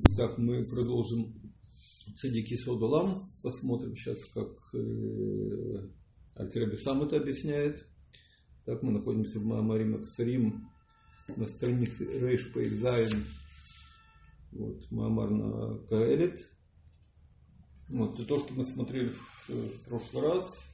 Итак, мы продолжим Цадики Содулам. Посмотрим сейчас, как э, Альтереби сам это объясняет. Так, мы находимся в Маамарим Аксарим на странице Рейш Пейзайн. Вот, Маамар на Каэлит. Вот, и то, что мы смотрели в, в прошлый раз,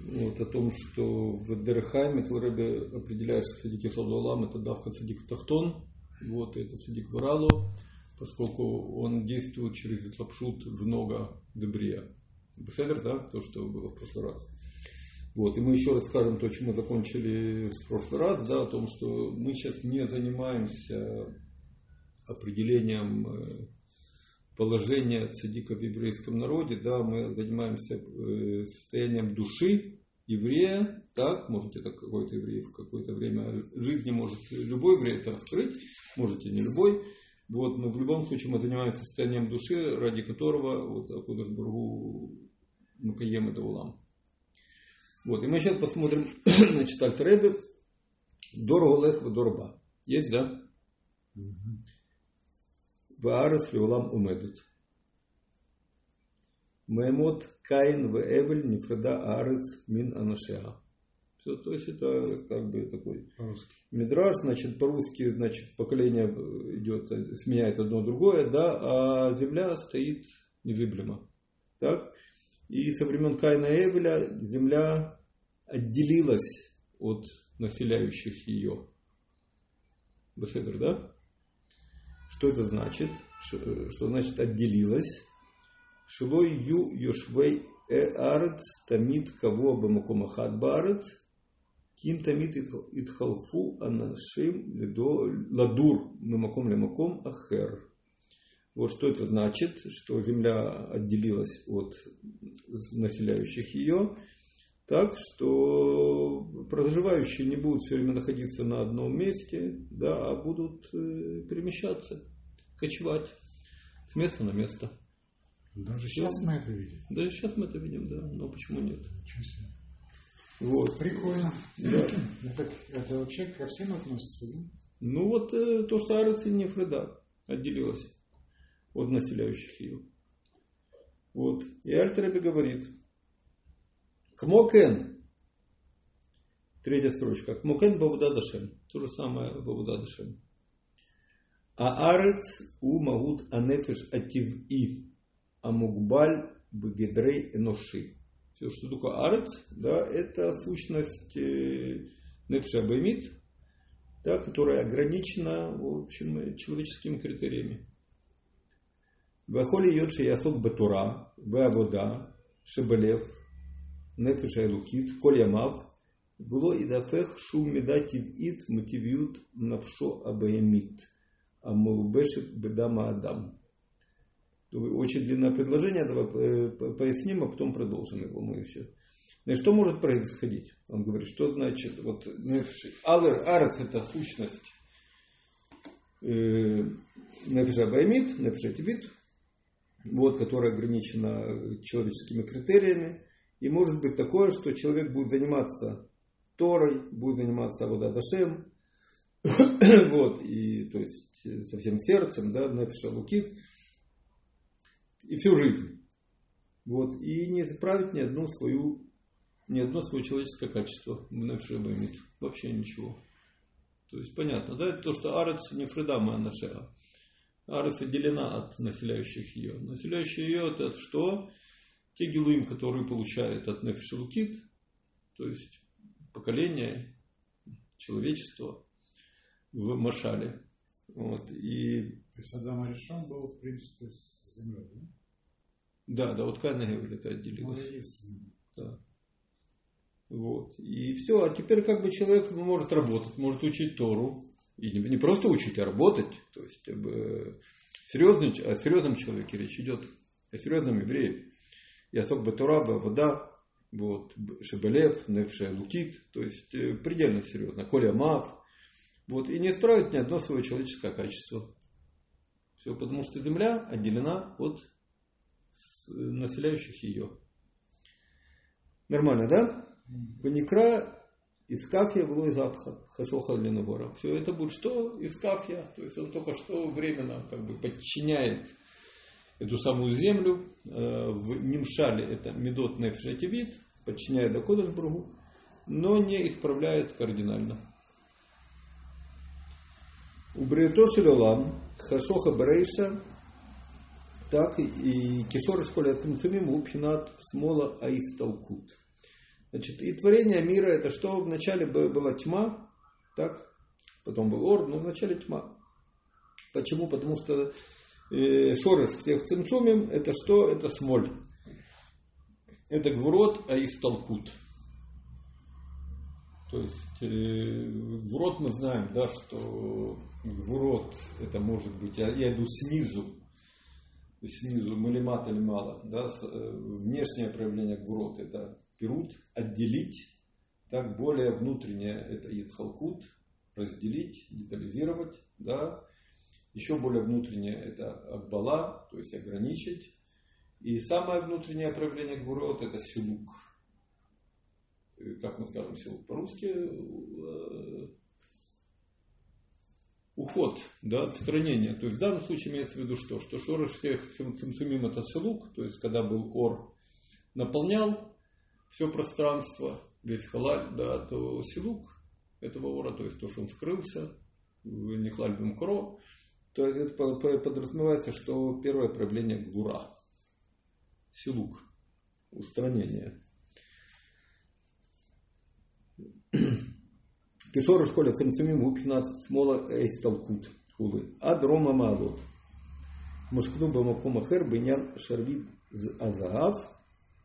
вот, о том, что в Дерехайме Тлребе определяет, что Садики Содулам это давка Цадик Тахтон, вот, это Цадик Варалу, поскольку он действует через лапшут в много дебрия. Беседер, да, то, что было в прошлый раз. Вот, и мы еще раз скажем то, чем мы закончили в прошлый раз, да, о том, что мы сейчас не занимаемся определением э, положения цадика в еврейском народе, да, мы занимаемся э, состоянием души еврея, так, может это какой-то еврей в какое-то время жизни может любой еврей это раскрыть, можете не любой, вот, но в любом случае мы занимаемся состоянием души, ради которого вот Акудаш Бургу Макаем это улам. Вот, и мы сейчас посмотрим, значит, Альтеребе, Дорого Лех Дорба. Есть, да? Ваарес Леулам Умедут. Мемот Каин в Эвель Нефреда Арес Мин Анашеа. Все, то есть это как бы такой по-русски. Значит, по-русски, значит, поколение идет, сменяет одно другое, да, а земля стоит незыблемо. Так? И со времен Каина и Эвеля земля отделилась от населяющих ее. Беседер, да? Что это значит? Что значит отделилась? Шилой ю йошвей э арец тамид кого бамакомахат барец ким тамид итхалфу анашим ладур мимаком лемаком ахер. Вот что это значит, что земля отделилась от населяющих ее, так что проживающие не будут все время находиться на одном месте, да, а будут э, перемещаться, кочевать с места на место. Даже сейчас мы это видим. Даже сейчас мы это видим, да. Но почему нет? Вот. Прикольно. Да. Это, это вообще ко всем относится, да? Ну вот э, то, что Арец и Нефреда отделилась от населяющих ее. Вот. И Альтереби говорит, Кмокен, третья строчка, Кмокен Бавудадашем, то же самое Бавудадашем. А Арец у Магут Анефеш Ативи, Амугбаль Бегедрей Эноши. Все, что такое Арец, да, это сущность э, Нефша да, которая ограничена, в общем, человеческими критериями. Вахоли йод шиясок батура, вавода, шебелев, нефеша лукит, коль ямав, было и дафех шум медатив ит мотивют навшо абаямит, а молубешет бедама адам. Очень длинное предложение, давай поясним, а потом продолжим его мы еще. Значит, что может происходить? Он говорит, что значит, вот, алэр, арец это сущность нефеша баймит, нефеша тивит, вот, которая ограничена человеческими критериями. И может быть такое, что человек будет заниматься Торой, будет заниматься Аводадашем, вот, и то есть со всем сердцем, да, Нефиша Лукит, и всю жизнь. Вот, и не исправить ни одну свою, ни одно свое человеческое качество Нефиша Баймит. Вообще ничего. То есть понятно, да, это то, что Арец не Фредама Анашеа. Арес отделена от населяющих ее. Населяющие ее это что? Те гилуим, которые получают от Нефишелукит, то есть поколение человечества в Машале. Вот. И... То есть Адам Аришон был, в принципе, с землей, да? Да, да, вот Кайна Гевель это отделилось. Да. Вот. И все. А теперь как бы человек может работать, может учить Тору, и не, не просто учить, а работать. То есть э, серьезный, о серьезном человеке речь идет, о серьезном еврее. И особо Батура, вода, вот, Шебелев, Невше Лукит, то есть э, предельно серьезно. Коля Мав. Вот, и не исправить ни одно свое человеческое качество. Все, потому что земля отделена от населяющих ее. Нормально, да? Ваникра Из кафья в лой запха, хашоха для набора. Все это будет что? Из кафья. То есть он только что временно как бы подчиняет эту самую землю. Э, в Нимшале это медот нефишативит, подчиняет Дакодаш Бругу, но не исправляет кардинально. У Бриетоши Лолам, Хашоха Берейша, так и Кишор школе Цимцумим Упхинат Смола Аисталкут. Значит, и творение мира это что? Вначале была тьма, так, потом был ор, но вначале тьма. Почему? Потому что э, шорес всех цимцумим это что? Это смоль. Это гврот, а истолкут. То есть э, гврот мы знаем, да, что гврот это может быть, я, я иду снизу, снизу, малимат или мало, да, э, внешнее проявление гврот это Перут – отделить, так более внутреннее – это Идхалкут, разделить, детализировать, да. Еще более внутреннее – это Акбала, то есть ограничить. И самое внутреннее проявление Гвурот – это Силук. Как мы скажем Силук по-русски? Уход, да, отстранение. То есть в данном случае имеется в виду что? Что шорош всех цимцумим это силук, то есть когда был ор наполнял, все пространство, весь халаль, да, то силук этого ора, то есть то, что он скрылся, в нехлальбим кро, то это подразумевается, что первое проявление гвура, силук, устранение. Кишора школя цимцумим упхинат смола эйсталкут хулы. Адрома малот. Мушкну бамакумахер бынян шарвид азаав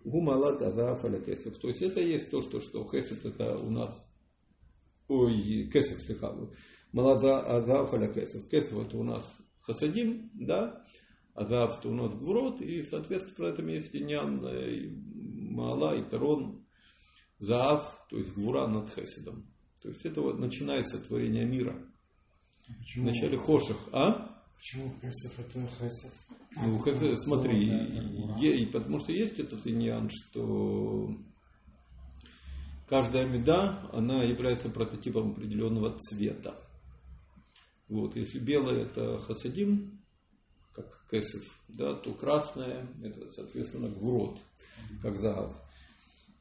Гумалат азаф аля кесов. То есть это есть то, что, что кесов это у нас, ой, кесов слегка, малада азаф аля кесов. Кесов это у нас хасадим, да, азаф это у нас гврот, и, соответственно, в этом есть иньян, э, мала и тарон, заав, то есть гвура над хеседом. То есть это вот начинается творение мира. Почему? Вначале хоших, а? Почему хесед это хесед? Ну, хесед, смотри, е, потому что есть этот иньян, что каждая меда, она является прототипом определенного цвета. Вот, если белое это хасадим, как кесов, да, то красное это, соответственно, гвурот, как загав.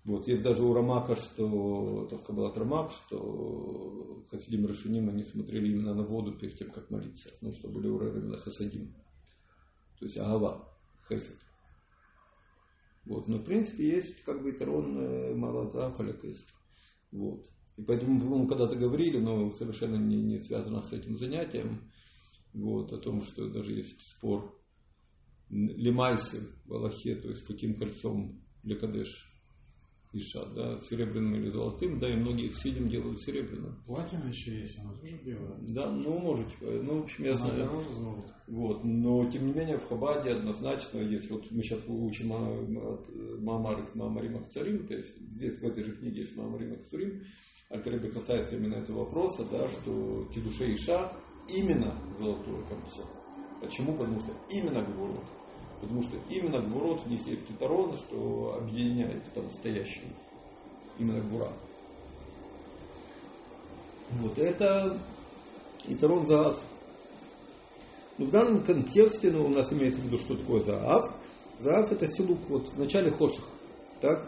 Вот, есть даже у Рамака, что, это в Кабалат Рамак, что Хасидим Рашуним, они смотрели именно на воду перед тем, как молиться. Ну, что были уры именно Хасадим. То есть Агава, Хесед. Вот, но в принципе есть как бы Тарон э, Малата Халякест. Вот. И поэтому, по-моему, когда-то говорили, но совершенно не, не связано с этим занятием, вот, о том, что даже есть спор Лимайсы в то есть каким кольцом Лекадеш Иша, да, серебряным или золотым, да, и многие их сидим делают серебряным. Платина еще есть, она тоже белая. Да, ну, может, ну, в общем, я она знаю. Дороже золота. Вот, но, тем не менее, в Хабаде однозначно, если вот мы сейчас учим Мамар из Мамарима Царим, то есть здесь в этой же книге есть Мамарима Царим, Альтеребе касается именно этого вопроса, да, что Тидуше Иша именно золотое кольцо. Почему? Потому что именно говорят Потому что именно Гвурот в них есть Китарон, что объединяет по-настоящему. Именно Гвура. Вот это Итарон Заав. Но в данном контексте ну, у нас имеется в виду, что такое Заав. Заав это силук вот в начале Хоших. Так?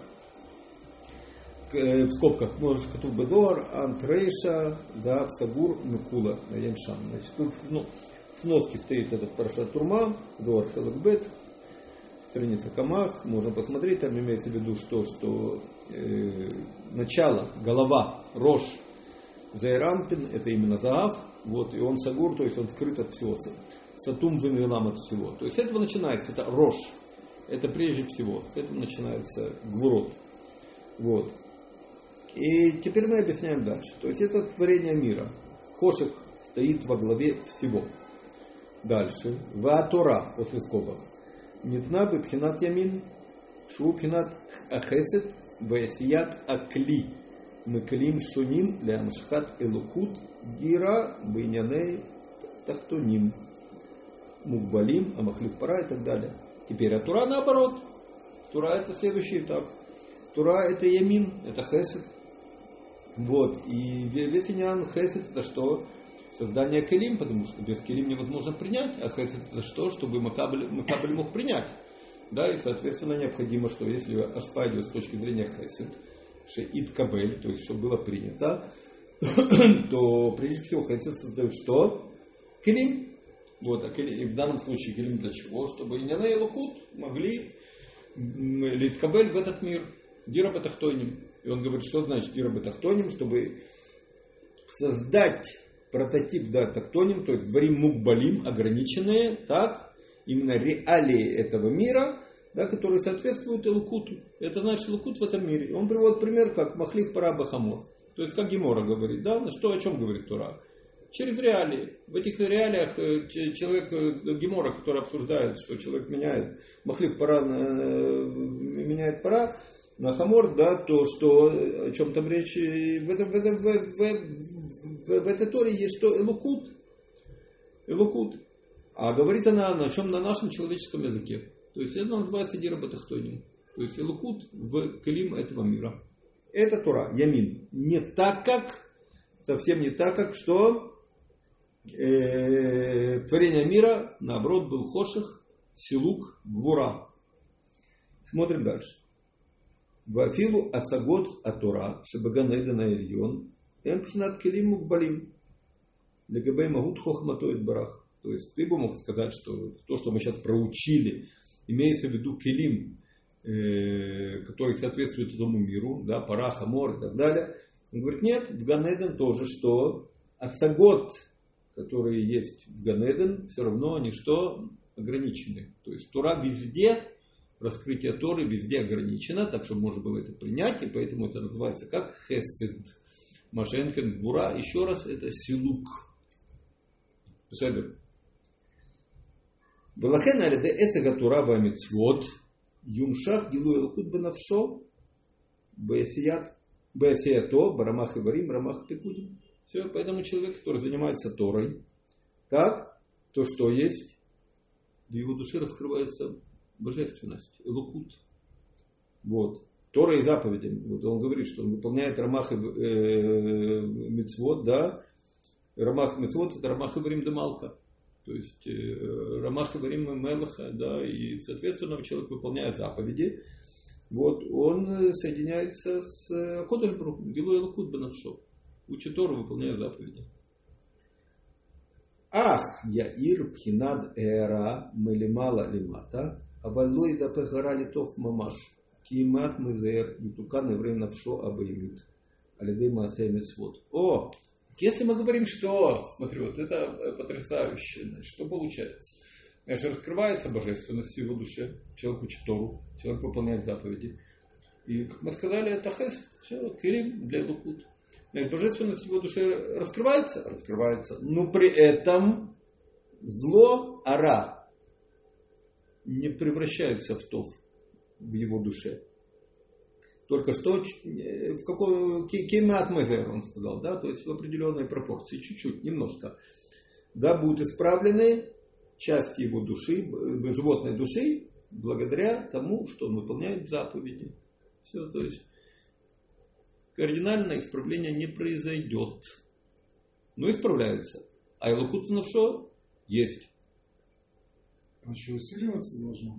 Э, в скобках можешь Катув Бедор, Антрейша, Заав Сагур, Микула, Яншан. Значит, ну, в носке стоит этот Парашат Турма, Дор Хелакбет, страница Камах, можно посмотреть, там имеется в виду, что, что э, начало, голова, рожь, Зайрампин, это именно Заав, вот, и он Сагур, то есть он скрыт от всего. Сатум вынвелам от всего. То есть с этого начинается, это рожь. Это прежде всего. С этого начинается гвурот. Вот. И теперь мы объясняем дальше. То есть это творение мира. Хошек стоит во главе всего. Дальше. Ваатора после скобок. Нитна бы пхинат ямин, шу пхинат ахесет, ваясият акли. Меклим шуним для амшхат элукут гира бейняней тахтуним. Мукбалим, амахлив пара и так далее. Теперь а Тура наоборот. Тура это следующий этап. Тура это ямин, это хесед. Вот. И весь Хесед это что? Создание Келим, потому что без Келим невозможно принять, а Хесед это что? Чтобы Макабль, Макабль мог принять. Да, и, соответственно, необходимо, что если Ашпа идет с точки зрения Хесед, Шеид Кабель, то есть, чтобы было принято, то прежде всего Хесед создает что? Келим. Вот, а келим, в данном случае келим для чего? Чтобы Иньяна и Лукут могли Литкабель в этот мир. Дира Батахтоним. И он говорит, что значит Дира Батахтоним, чтобы создать прототип да, тактоним, то есть говорим мукбалим, ограниченные, так, именно реалии этого мира, да, которые соответствуют Элукуту. Это значит Элукут в этом мире. Он приводит пример, как Махлив Параба Хамор. То есть, как Гемора говорит, да, что о чем говорит Тура? Через реалии. В этих реалиях э, человек, э, Гемора, который обсуждает, что человек меняет, Махлив Пара э, меняет пора, на хамор, да, то, что о чем там речь, в, этом, в, этом, в, в, в, в этой торе есть что? Элукут. Элукут. А говорит она на чем? На нашем человеческом языке. То есть это называется дирабатахтоним. То есть элукут в клим этого мира. Это Тора, Ямин. Не так как, совсем не так как, что э, творение мира, наоборот, был Хоших, Силук, Гвура. Смотрим дальше. Вафилу асагот атора, шебаган на ильон, эмпшнат келим мукбалим. Легабей магут хохматоид барах. То есть ты бы мог сказать, что то, что мы сейчас проучили, имеется в виду келим, э, который соответствует этому миру, да, пара, хамор и так далее. Он говорит, нет, в Ганеден тоже, что асагот, которые есть в Ганеден, все равно они что? Ограничены. То есть Тура везде, раскрытие Торы везде ограничено, так что можно было это принять, и поэтому это называется как хесед. Машенко Бура. Еще раз, это силук. Посмотрим. ולכן על ידי עצג התורה והמצוות יומשך גילוי אלוקות בנפשו, בעשייתו, ברמח איברים, ברמח פיקודים. Все, поэтому человек, который занимается Торой, так, то, что есть, в его душе раскрывается божественность, элокут. Вот. Тора и заповеди. Вот он говорит, что он выполняет рамах э, мецвод, да. Рамах мецвод это рамах Ибрим Демалка. То есть э, Рамах Ибрим Мелаха, да, и соответственно человек выполняет заповеди. Вот, он соединяется с Кодышбрухом, Гилуя Лакут Банавшо. Учит Тору, выполняет заповеди. Ах, Яир Пхинад Эра Мелимала Лимата, Авалой да Пехара Литов Мамаш. Кимат Мизер, Ютукан Еврей Навшо Абаймит. Алидей Маасей Мецвод. О, если мы говорим, что, смотри, вот это потрясающе, значит, что получается? Значит, раскрывается божественность в его душе, человек учит Тору, человек выполняет заповеди. И, как мы сказали, это хест, все, кирим для лукут. Значит, божественность в его душе раскрывается, раскрывается, но при этом зло, ара, не превращается в тов в его душе. Только что, э, в какой, кемат мезер, он сказал, да, то есть в определенной пропорции, чуть-чуть, немножко, да, будут исправлены части его души, животной души, благодаря тому, что он выполняет заповеди. Все, то есть кардинальное исправление не произойдет. Но исправляется. А Илукут что есть. А что усиливаться должно?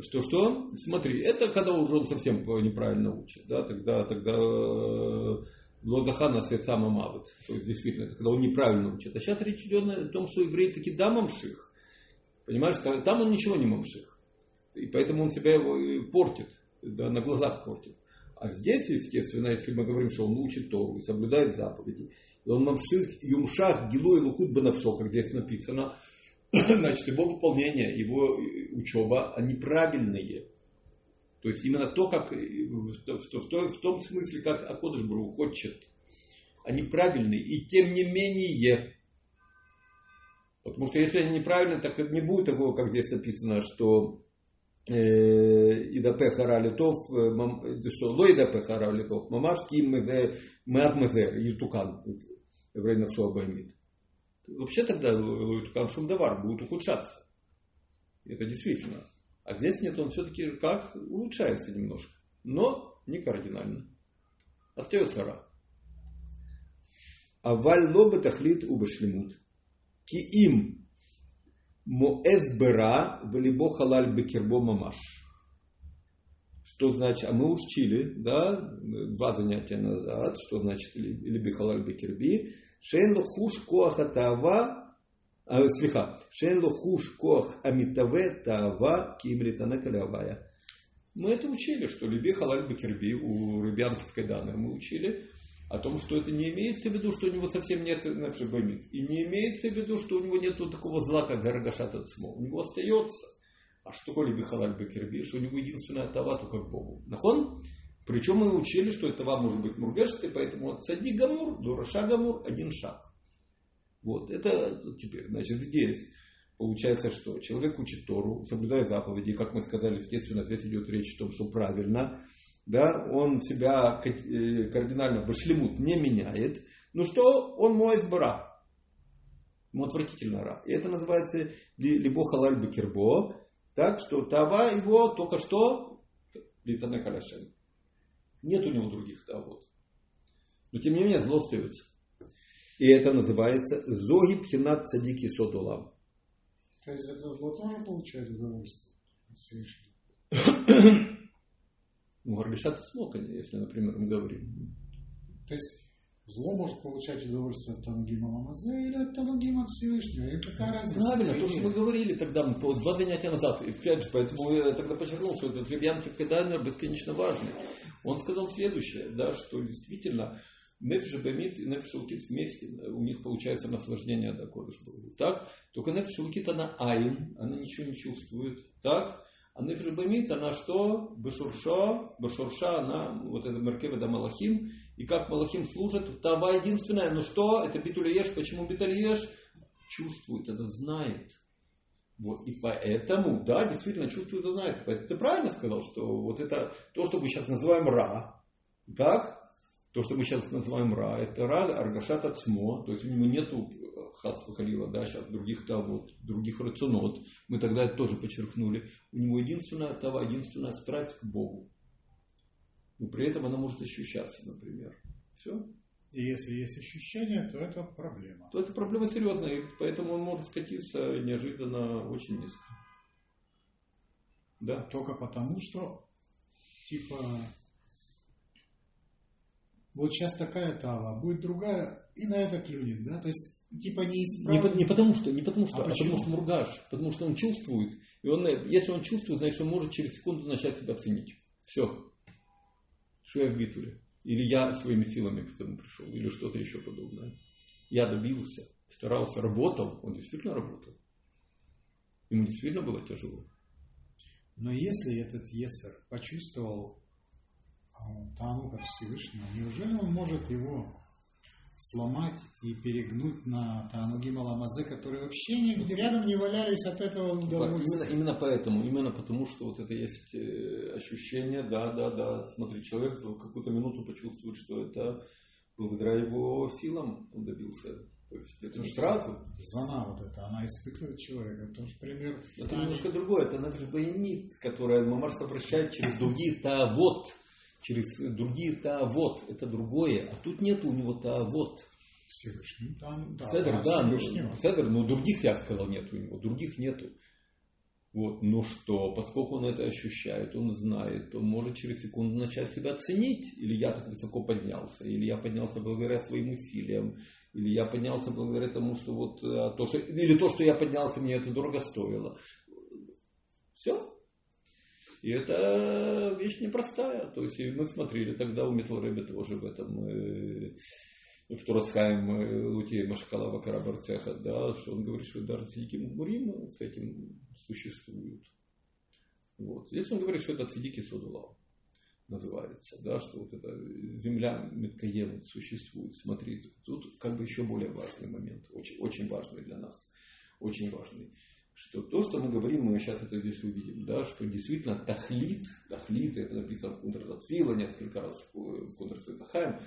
Что-что? Смотри, это когда уже он совсем неправильно учит, да, тогда, тогда э, Лозахана Светсама Мавит. То есть, действительно, это когда он неправильно учит. А сейчас речь идет о том, что еврей таки да мамших. Понимаешь, там он ничего не мамших. И поэтому он себя портит, да, на глазах портит. А здесь, естественно, если мы говорим, что он учит Тору и соблюдает заповеди, и он мамших юмшах гилу и лукут банавшо, как здесь написано, значит, его выполнение, его учеба, они правильные. То есть именно то, как в, в, в том смысле, как Акодыш Бру хочет. Они правильные. И тем не менее, потому что если они неправильные, так не будет такого, как здесь написано, что э, Идапе хара литов, э, что ло идапе хара литов, мамаш ким мэат мезер, ютукан, еврей шоу баймит вообще тогда Луитукан Шумдавар будет ухудшаться. Это действительно. А здесь нет, он все-таки как улучшается немножко. Но не кардинально. Остается ра. Валь лоба тахлит убашлемут. Ки им моэз бера валибо халаль бекербо мамаш. Что значит, а мы учили, да, два занятия назад, что значит либи халаль бекерби. Шейн хуш коахатава, а, слиха, шейн хуш коах амитаве тава кимлитана калявая. Мы это учили, что люби халаль бакерби у рыбянки в Кайдана. Мы учили о том, что это не имеется в виду, что у него совсем нет нафшибамид. И не имеется в виду, что у него нет такого зла, как Гарагашат Ацмо. У него остается. А что такое люби халаль бакерби? Что у него единственная тава только к Богу. Нахон? Причем мы учили, что это вам может быть мургешты, поэтому цади гамур, дураша гамур, один шаг. Вот, это теперь, значит, здесь Получается, что человек учит Тору, соблюдая заповеди, как мы сказали, естественно, здесь идет речь о том, что правильно, да, он себя э, кардинально башлемут не меняет, ну что, он моет бара. Ему отвратительно ра. И это называется либо халаль бекербо, так что тава его только что литана каляшен. Нет у него других тавод. Но тем не менее зло остается. И это называется зоги пхинат цадики содулам. То есть это зло тоже получает удовольствие Ну, Аргашат смог, если, например, мы говорим. То есть зло может получать удовольствие от Танагима Ламазе или от Танагима от Всевышнего. И какая разница? Правильно, то, что мы говорили тогда, два занятия назад. И опять же, поэтому я тогда подчеркнул, что этот Лебьянки Кадайнер бесконечно важный. Он сказал следующее, да, что действительно Нефиш и Бамид и Нефиш и Лукит вместе, у них получается наслаждение до Кодыш Так? Только Нефиш и Лукит, она айн, она ничего не чувствует. Так? А Нефиш и Бамид, она что? Бешурша, Бешурша, она, вот это Меркева да Малахим. И как Малахим служит, Тава единственная, ну что? Это Битулиеш, почему Битулиеш? Чувствует, это знает. Вот, и поэтому, да, действительно чувствует и знает. Поэтому ты правильно сказал, что вот это то, что мы сейчас называем Ра, так? То, что мы сейчас называем Ра, это Ра Аргашат Ацмо, то есть у него нету Хасфа Халила, да, сейчас других вот других рационот. Мы тогда это тоже подчеркнули. У него единственная тава, единственная страсть к Богу. Но при этом она может ощущаться, например. Все. И если есть ощущение, то это проблема. То это проблема серьезная, и поэтому он может скатиться неожиданно очень низко. Да. Только потому, что типа вот сейчас такая тава, будет другая, и на это клюнет, да? То есть, типа неисправно. Не, не потому что, не потому что, а, а потому что мургаш, потому что он чувствует, и он, если он чувствует, значит, он может через секунду начать себя ценить. Все. Что я в битве. Или я своими силами к этому пришел, или что-то еще подобное. Я добился, старался, работал, он действительно работал. Ему действительно было тяжело. Но если этот Есер почувствовал Танук от Всевышнего, неужели он может его сломать и перегнуть на Тануги Маламазе, которые вообще не, рядом не валялись от этого удовольствия? Именно, именно поэтому, именно потому, что вот это есть э, ощущение, да, да, да, смотри, человек в какую-то минуту почувствует, что это благодаря его силам он добился то есть это не сразу. Звона вот эта, она испытывает человека. Это же пример. Это немножко другое. Это наша боемит, которая Мамарс обращает через другие та вот через другие та вот, это другое, а тут нет у него та вот. Всевышний, там, да, Седр, да, ну, Седр, но других, я сказал, нет у него, других нету. Вот, ну что, поскольку он это ощущает, он знает, он может через секунду начать себя ценить. Или я так высоко поднялся, или я поднялся благодаря своим усилиям, или я поднялся благодаря тому, что вот а, то, что, или то, что я поднялся, мне это дорого стоило. Все, и это вещь непростая. То есть мы смотрели тогда у Металрэбе тоже в этом э, в Турасхайм э, Лутея Машкалава Карабарцеха, да, что он говорит, что даже Цидики Мурим с этим существуют. Вот. Здесь он говорит, что это Цидики Судулав называется, да, что вот эта земля Меткаем существует. Смотри, тут как бы еще более важный момент, очень, очень важный для нас, очень важный что то, что мы говорим, мы сейчас это здесь увидим, да, что действительно тахлит, тахлит, это написано в Кунтратфила несколько раз в Кунтрасвитахаем,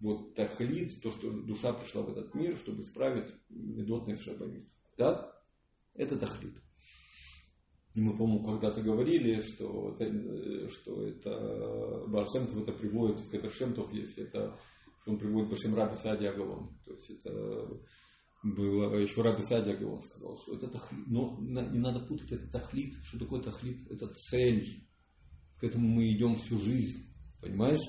вот тахлит, то, что душа пришла в этот мир, чтобы исправить медотный шабанит. Да? Это тахлит. И мы, по-моему, когда-то говорили, что это, что это Баршемтов это приводит, в Кетершемтов есть, это, что он приводит Башем Раби Садия Гавон. То есть это было, еще Раби Садия Гавон сказал, что это тахлит. Но не надо путать, это тахлит. Что такое тахлит? Это цель. К этому мы идем всю жизнь. Понимаешь?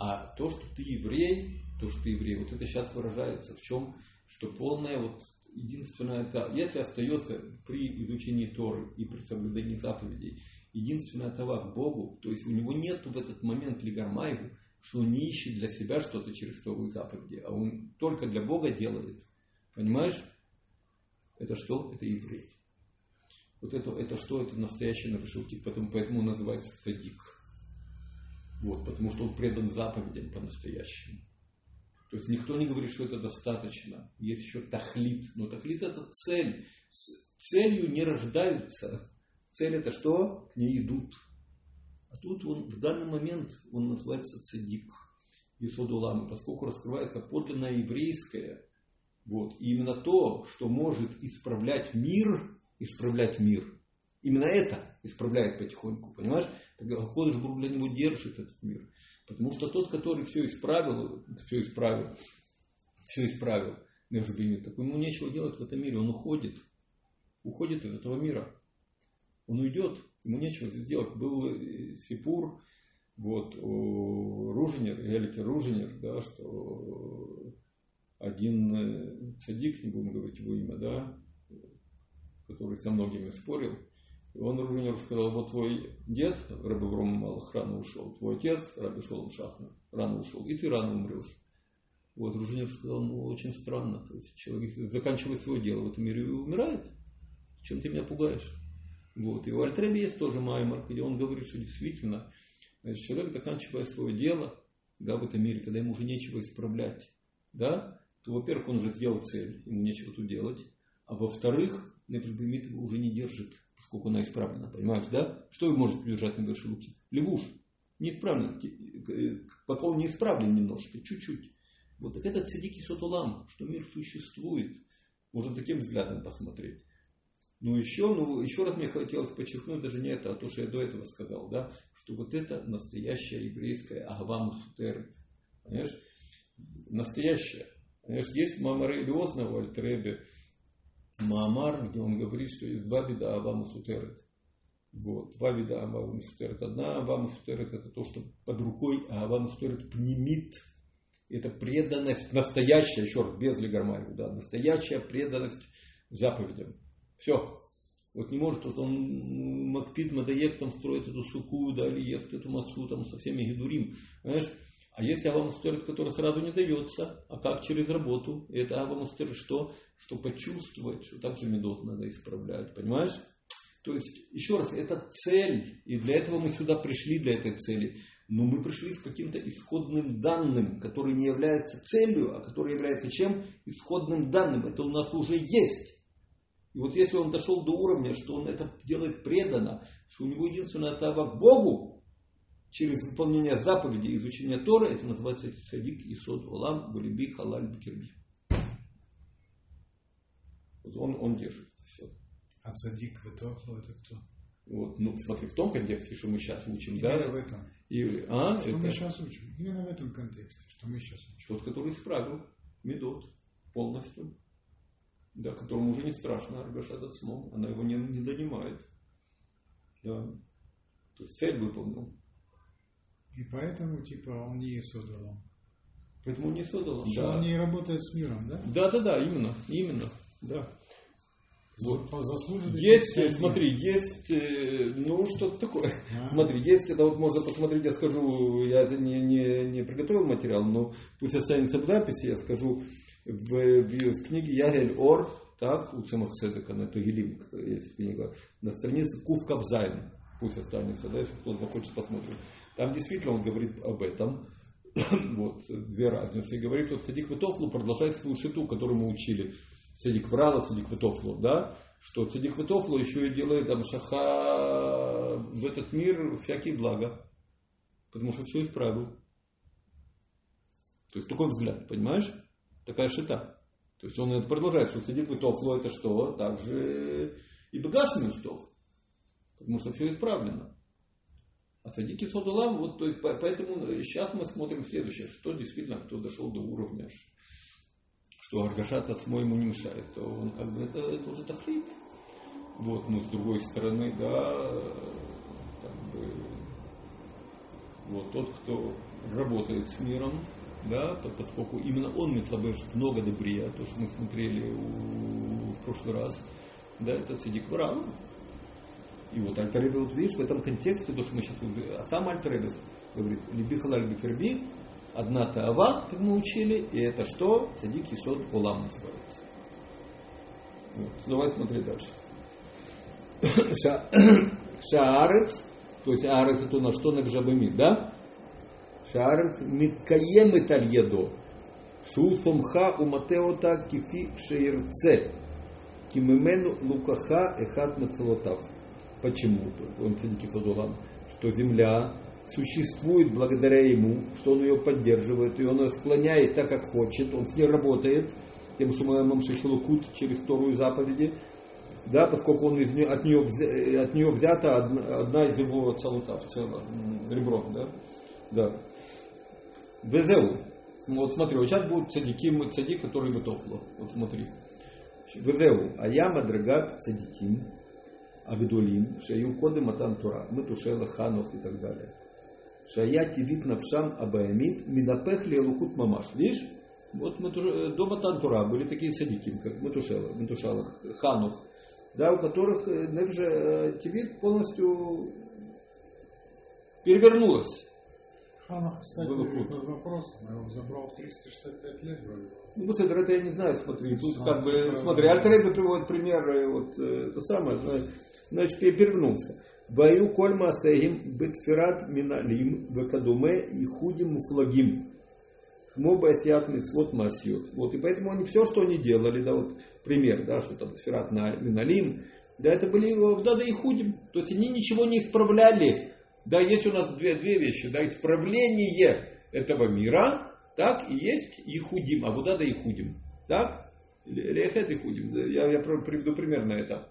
А то, что ты еврей, то, что ты еврей, вот это сейчас выражается в чем? Что полная вот единственное, это, если остается при изучении Торы и при соблюдении заповедей, единственное това к Богу, то есть у него нет в этот момент лигармайву, что он не ищет для себя что-то через Тору и заповеди, а он только для Бога делает. Понимаешь? Это что? Это еврей. Вот это, это что? Это настоящий нарушитель, поэтому, поэтому он называется садик. Вот, потому что он предан заповедям по-настоящему. То есть никто не говорит, что это достаточно. Есть еще тахлит. Но тахлит это цель. С целью не рождаются. Цель это что? К ней идут. А тут он в данный момент он называется цадик. Исодулам. Поскольку раскрывается подлинное еврейское, вот, и именно то, что может исправлять мир, исправлять мир, именно это исправляет потихоньку, понимаешь? Тогда Ходыш Брук для него держит этот мир. Потому что тот, который все исправил, все исправил, все исправил, между ними, так ему нечего делать в этом мире, он уходит, уходит из этого мира. Он уйдет, ему нечего здесь делать. Был э, Сипур, вот, Руженер, Эльке Руженер, да, что один э, цадик, не будем говорить его имя, да, который со многими спорил, и он Ружинеру сказал, вот твой дед, Раби Вром Малых, рано ушел, твой отец, Раби Шолом Шахна, рано ушел, и ты рано умрешь. Вот Ружинер сказал, ну, очень странно, то есть человек заканчивает свое дело в этом мире и умирает. Чем ты меня пугаешь? Вот. И у Альтребе есть тоже Маймар, где он говорит, что действительно, значит, человек, заканчивая свое дело, да, в этом мире, когда ему уже нечего исправлять, да, то, во-первых, он уже сделал цель, ему нечего тут делать, а во-вторых, Нефрбемит его уже не держит сколько она исправлена, понимаешь, да? Что вы можете удержать на выше руки? Лягуш. Неисправлен. Пока он не исправлен немножко, чуть-чуть. Вот так это цадики сотулам, что мир существует. Можно таким взглядом посмотреть. Ну еще, ну, еще раз мне хотелось подчеркнуть даже не это, а то, что я до этого сказал, да, что вот это настоящая еврейская агава мусутерет. Понимаешь? Настоящая. Понимаешь, есть Мамары Илиозна в Альтребе, Маамар, где он говорит, что есть два вида Авама Сутерет. Вот, два вида Авама Сутерет. Одна Авама Сутерет это то, что под рукой, а Авама Сутерет пнемит. Это преданность, настоящая, еще раз, без Легармаева, да, настоящая преданность заповедям. Все. Вот не может, вот он Макпит Мадаек там строит эту суку, да, или ест эту мацу там со всеми гидурим. Понимаешь? А есть авамустерит, который сразу не дается, а как через работу. И это авамустерит что? Что почувствовать, что также медот надо исправлять. Понимаешь? То есть, еще раз, это цель. И для этого мы сюда пришли, для этой цели. Но мы пришли с каким-то исходным данным, который не является целью, а который является чем? Исходным данным. Это у нас уже есть. И вот если он дошел до уровня, что он это делает преданно, что у него единственное тава к Богу, через выполнение заповедей и изучение Тора, это называется садик и сод улам, гулиби, халаль, бикерби. Вот он, он держит это все. А садик в это кто? Вот, ну, смотри, в том контексте, что мы сейчас учим, Именно да? в этом. И, а, что это, мы сейчас учим. Именно в этом контексте, что мы сейчас учим. Тот, который исправил медот полностью. Да, которому уже не страшно Аргашат Ацмом. Она его не, не донимает. Да. То есть цель выполнил. И поэтому, типа, он не создал. Поэтому он не создал. Что Да. он не работает с миром, да? да, да, да, именно, именно. Да. Вот. Есть, смотри, есть, э, ну, что-то такое. А? Смотри, есть, это вот можно посмотреть, я скажу, я не, не, не приготовил материал, но пусть останется в записи, я скажу, в, в, в книге Ягель Ор, так, у Цемах Цедека, на Тугелим, есть книга, на странице Кувка в Зайн, пусть останется, да, если кто захочет посмотреть. Там действительно он говорит об этом, вот, две разницы, говорит, вот Садик Витофлу продолжает свою шиту, которую мы учили, Садик Врала, Садик Витофлу, да, что Цадик Витофлу еще и делает там шаха в этот мир всякие блага. Потому что все исправил. То есть такой взгляд, понимаешь? Такая шита. То есть он это продолжает, что Цадик Витофлу это что? Также и Багашми Устов. Потому что все исправлено. А садики содулам, вот, то есть, поэтому сейчас мы смотрим следующее, что действительно, кто дошел до уровня, что Аргашат Ацмо ему не мешает, то он как бы, это, это уже тафлит. Вот, но с другой стороны, да, как бы, вот тот, кто работает с миром, да, поскольку именно он Митлабеш много добрее, то, что мы смотрели у, в прошлый раз, да, это цедик Врам. И вот Альтер вот видишь, в этом контексте, то, что мы сейчас а сам Альтер говорит, «Либи халаль биферби», одна таава, как мы учили, и это что? Цадик Исот Улам называется. Вот. Ну, давай смотреть дальше. Ша... Шаарец, то есть арец это у нас что на гжабами, да? Шаарец микаем итальедо. Шу у матеота кифи шеерце. кимемену лукаха эхат мецелотав. Почему? Он Цадики Фадулам, что земля существует благодаря ему, что он ее поддерживает, и он ее склоняет так, как хочет, он с ней работает, тем, что мы Мамшихилукут через вторую заповеди, да, поскольку он из нее, от, нее, от нее взята одна, одна из его целотав, цело, ребро, да, да. Везеу. Вот смотри, вот сейчас будут цадики, цадик, который вытохло. Вот смотри. Везеу. Аяма драгат цадиким. Агдулим. Шаю коды матан тура. Матушела ханох и так далее. Шая тивит навшам абаямит. Минапех лукут мамаш. Видишь? Вот мы до Матан Тура были такие садики, как Матушела, Матушала, Ханух, да, у которых Невже Тивит полностью перевернулась. Ханах, кстати, круто. вопрос, я его забрал в 365 лет вроде. Ну, вот это, я не знаю, смотри, тут как бы, смотри, Альтрейбе приводит примеры, вот это самое, значит, перевернулся. Баю коль масехим бетфират миналим векадуме и худим флагим. Кмо басят мисвот масьют. Вот, и поэтому они все, что они делали, да, вот пример, да, что там сферат на миналим, да, это были да, да и худим. То есть они ничего не исправляли, да, есть у нас две, две вещи. Да, исправление этого мира, так, и есть и худим. А вот да и худим. Так? Лехет и худим. Я, я приведу пример на это.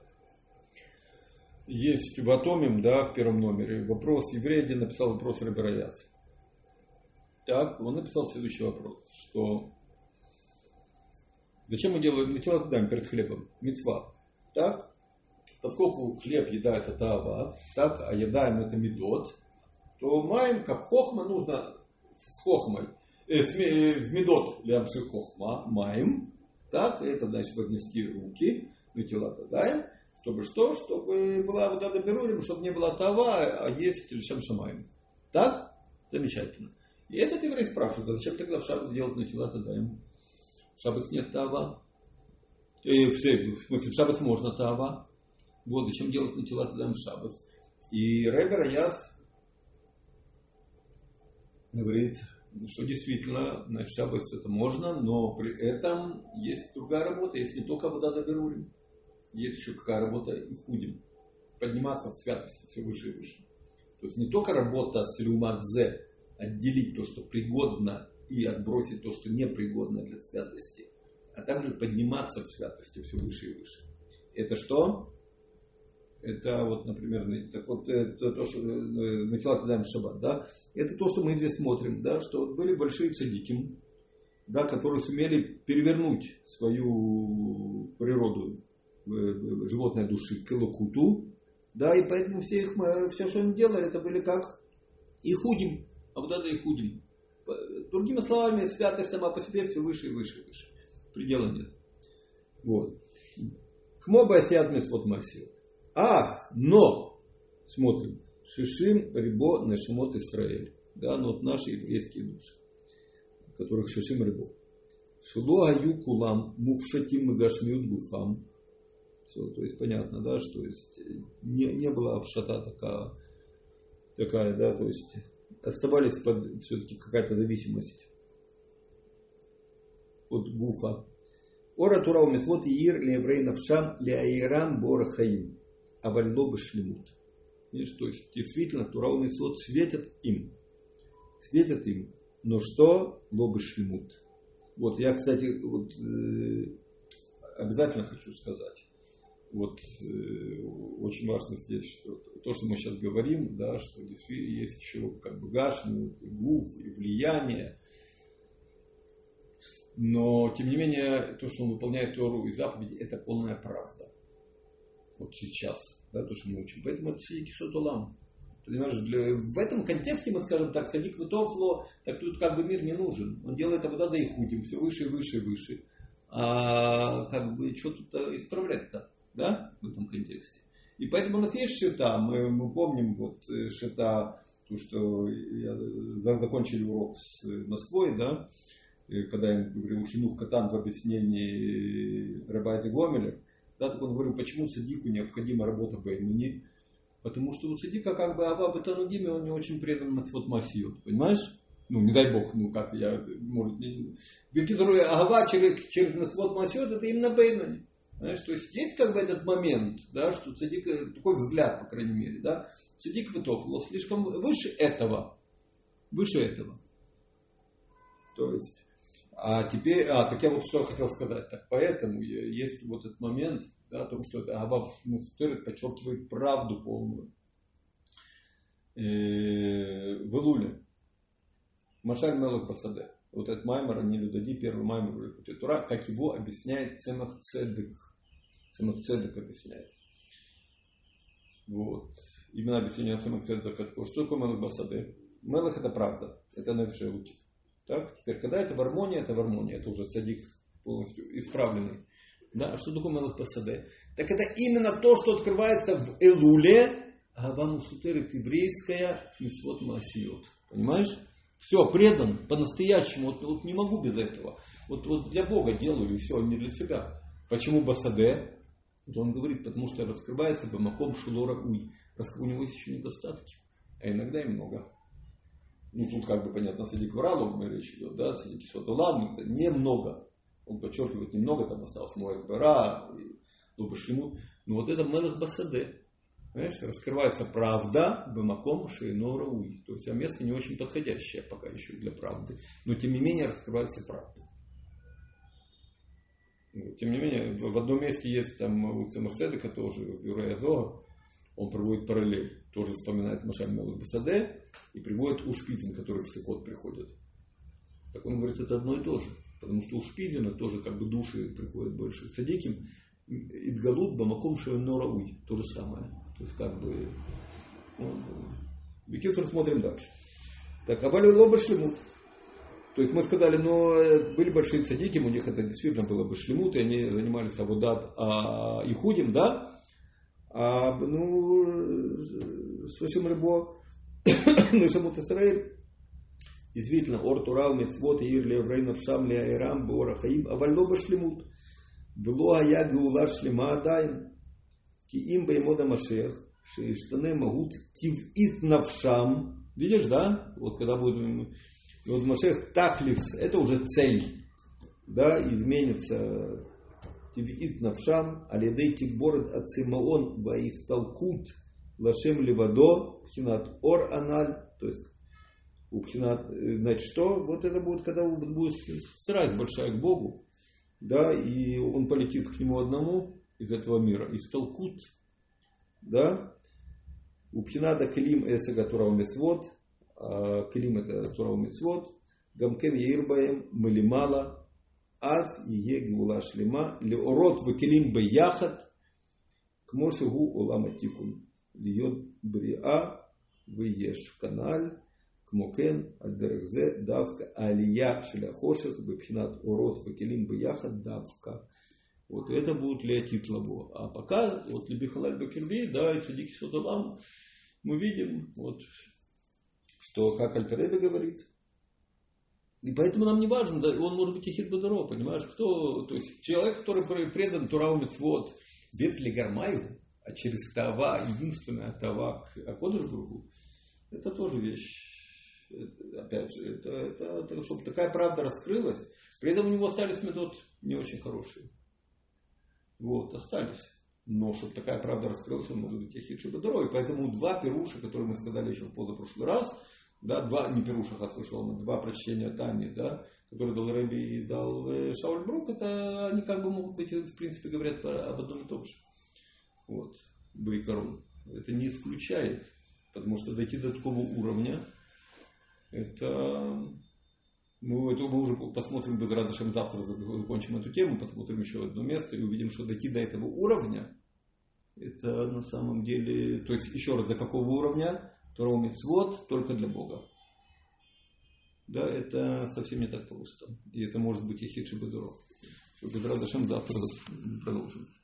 Есть в Атомим, да, в первом номере, вопрос еврея, где написал вопрос Рабираяс. Так, он написал следующий вопрос, что зачем мы делаем, мы делаем перед хлебом? Мецва. Так? поскольку хлеб, еда это тава, так, а едаем это медот, то маем, как хохма, нужно с хохмой, э, с, э, в медот лямши хохма, маем, так, это значит вознести руки, на тела даем, чтобы что? Чтобы была вода доберулим, чтобы не была тава, а есть лишем шамаем. Так? Замечательно. И этот еврей спрашивает, а зачем тогда в шаббат сделать на тела даем? В шаббат нет тава. И в, смысле, в шаббат можно тава. Вот, зачем делать на тела тогда в шаббас. И Ребер Аяд говорит, что действительно на шаббас это можно, но при этом есть другая работа, есть не только вода доберулим, есть еще какая работа и худим. Подниматься в святости все выше и выше. То есть не только работа с люмадзе, отделить то, что пригодно, и отбросить то, что непригодно для святости, а также подниматься в святости все выше и выше. Это что? Это вот, например, так вот, это то, что Митилат Адам Шаббат, да, это то, что мы здесь смотрим, да, что были большие цадики, да, которые сумели перевернуть свою природу э, животной души к элокуту, да, и поэтому все, их, все, что они делали, это были как и худим, а вот это и худим. Другими словами, святость сама по себе все выше и выше и выше. Предела нет. Вот. Кмо асиат вот масиот. Ах, но, смотрим, Шишим Рибо Нашимот Исраэль. Да, но вот наши еврейские души, которых Шишим Рибо. Шило Аю Кулам Мувшатим Гашмиют Гуфам. Все, то есть понятно, да, что есть не, не была в шата такая, такая, да, то есть оставались под все-таки какая-то зависимость от гуфа. Ора Тура умитвот ир леврей навшам ляирам бора хаим а вальдо шлемут. Видишь, то есть действительно Тура Митцвот светят им. Светят им. Но что? Лобы шлемут. Вот я, кстати, вот, э, обязательно хочу сказать. Вот э, очень важно здесь, что то, что мы сейчас говорим, да, что действительно есть еще как бы гашну, и гуф, и влияние, но, тем не менее, то, что он выполняет Тору и заповеди, это полная правда. Вот сейчас, да, то, что мы учим. Поэтому это сидики сотулам. Понимаешь, для, в этом контексте мы скажем так, садик вытофло, так тут как бы мир не нужен. Он делает вода да и худим, все выше и выше и выше. А как бы что тут исправлять-то, да, в этом контексте. И поэтому у нас есть шита, мы, мы помним вот э, шита, то, что я, закончили урок с Москвой, да, когда я говорил Хинух Катан в объяснении Рабайта Гомеля, да, так он говорил, почему садику необходима работа Беймуни, потому что у садика как бы Аба Батанудиме, он не очень предан Мацвот Масиот, понимаешь? Ну, не дай бог, ну как я, может, не... Которые Ага через, через Мацвот Масиот, это именно Беймуни. Знаешь, то есть есть как бы этот момент, да, что цадик, такой взгляд, по крайней мере, да, цадик Витофло слишком выше этого, выше этого. То есть а теперь, а, так я вот что хотел сказать. Так поэтому есть вот этот момент, да, о том, что это Авав Мустерет подчеркивает правду полную. Э, в Илуле. Машаль Мелах Басаде. Вот этот маймер, они Людади, первый маймер в Тура, как его объясняет Цемах Цедек. Цедек объясняет. Вот. Именно объяснение Цедек такое. Что такое Мелах Басаде? Мелах это правда. Это Нефше учит. Так? Теперь, когда это в армонии, это в армонии, это уже цадик полностью исправленный. Да? А что такое Мелах Пасаде? Так это именно то, что открывается в Элуле, Гавану Сутерит еврейская, Флюсвот Маасиот. Понимаешь? Все, предан по-настоящему. Вот, вот не могу без этого. Вот, вот для Бога делаю, и все, не для себя. Почему Басаде? Вот он говорит, потому что раскрывается Бамаком Шулора Уй. У него есть еще недостатки. А иногда и много ну тут как бы понятно, садик вралом речь идет, да, садик сотулам, это немного. Он подчеркивает немного, там осталось Муэсбера, Луба Шлемут. Но вот это Мелах Басаде. Понимаешь, раскрывается правда Бамаком Шейно Рауи. То есть а место не очень подходящее пока еще для правды. Но тем не менее раскрывается правда. Тем не менее, в одном месте есть там у Цемахседека тоже, в Бюро Азова, он проводит параллель. Тоже вспоминает Машаль Мелах и приводит у Шпицин, который в Сикот приходит. Так он говорит, это одно и то же. Потому что у Шпизина тоже как бы души приходят больше. Садиким Идгалут Бамаком Шевенорауй. То же самое. То есть как бы... Ну, Бекифер смотрим дальше. Так, Авали Лоба Шлемут. То есть мы сказали, но э, были большие цадики, у них это действительно было бы шлемут, и они занимались авудат а, и худим, да? А, ну, слышим рыбо, Нышамут Исраиль, действительно, Ор Турал, Мецвот, Ир, Леврейнов, Шам, Леайрам, Бора Хаим, Авально Башлемут, Вело Ая Геула Шлема Адайн, Ки им Баймода Машех, Шиштане Магут Тивит Навшам, видишь, да, вот когда будет, вот Машех Тахлис, это уже цель, да, изменится Тивит навшам, алидей тикборет ацимаон ваисталкут лашем левадо, пхинат ор аналь, то есть у пхинат, значит, что? Вот это будет, когда будет страсть большая к Богу, да, и он полетит к нему одному из этого мира, исталкут, да, у пхината клим эсега турау месвод, клим это турау месвод, гамкен еирбаем малимала ад יהיה גאולה שלמה, לאורות וכלים ביחד, כמו שהוא עולם התיקון, להיות בריאה ויש כנ"ל, כמו כן, על דרך זה דווקא העלייה של החושך בבחינת אורות וכלים ביחד דווקא. Вот это будет для Титлову. А пока, вот Лебихалаль Бакирби, да, и Садик Содолам, мы видим, вот, что, как Альтеребе говорит, и поэтому нам не важно, да, он может быть и хитбадаро, понимаешь, кто, то есть человек, который предан Турау Митцвот, ветли Гармаю, а через Тава, единственная Тава к Акодыш Бругу, это тоже вещь, это, опять же, это, это, это, чтобы такая правда раскрылась, при этом у него остались метод не очень хорошие. Вот, остались. Но чтобы такая правда раскрылась, он может быть и хитшибадро. И поэтому два пируша, которые мы сказали еще в позапрошлый раз – да, два, не Перуша слышал, два прочтения Тани, да, которые дал Рэби и дал э, Шауль Брук, это они как бы могут быть, в принципе, говорят об одном и том же. Вот, Байкарон. Это не исключает, потому что дойти до такого уровня, это мы, это, мы уже посмотрим без радошем завтра закончим эту тему, посмотрим еще одно место и увидим, что дойти до этого уровня, это на самом деле, то есть еще раз, до какого уровня? Тором свод только для Бога. Да, это совсем не так просто. И это может быть и хитши Бедуров. Без радошем завтра продолжим.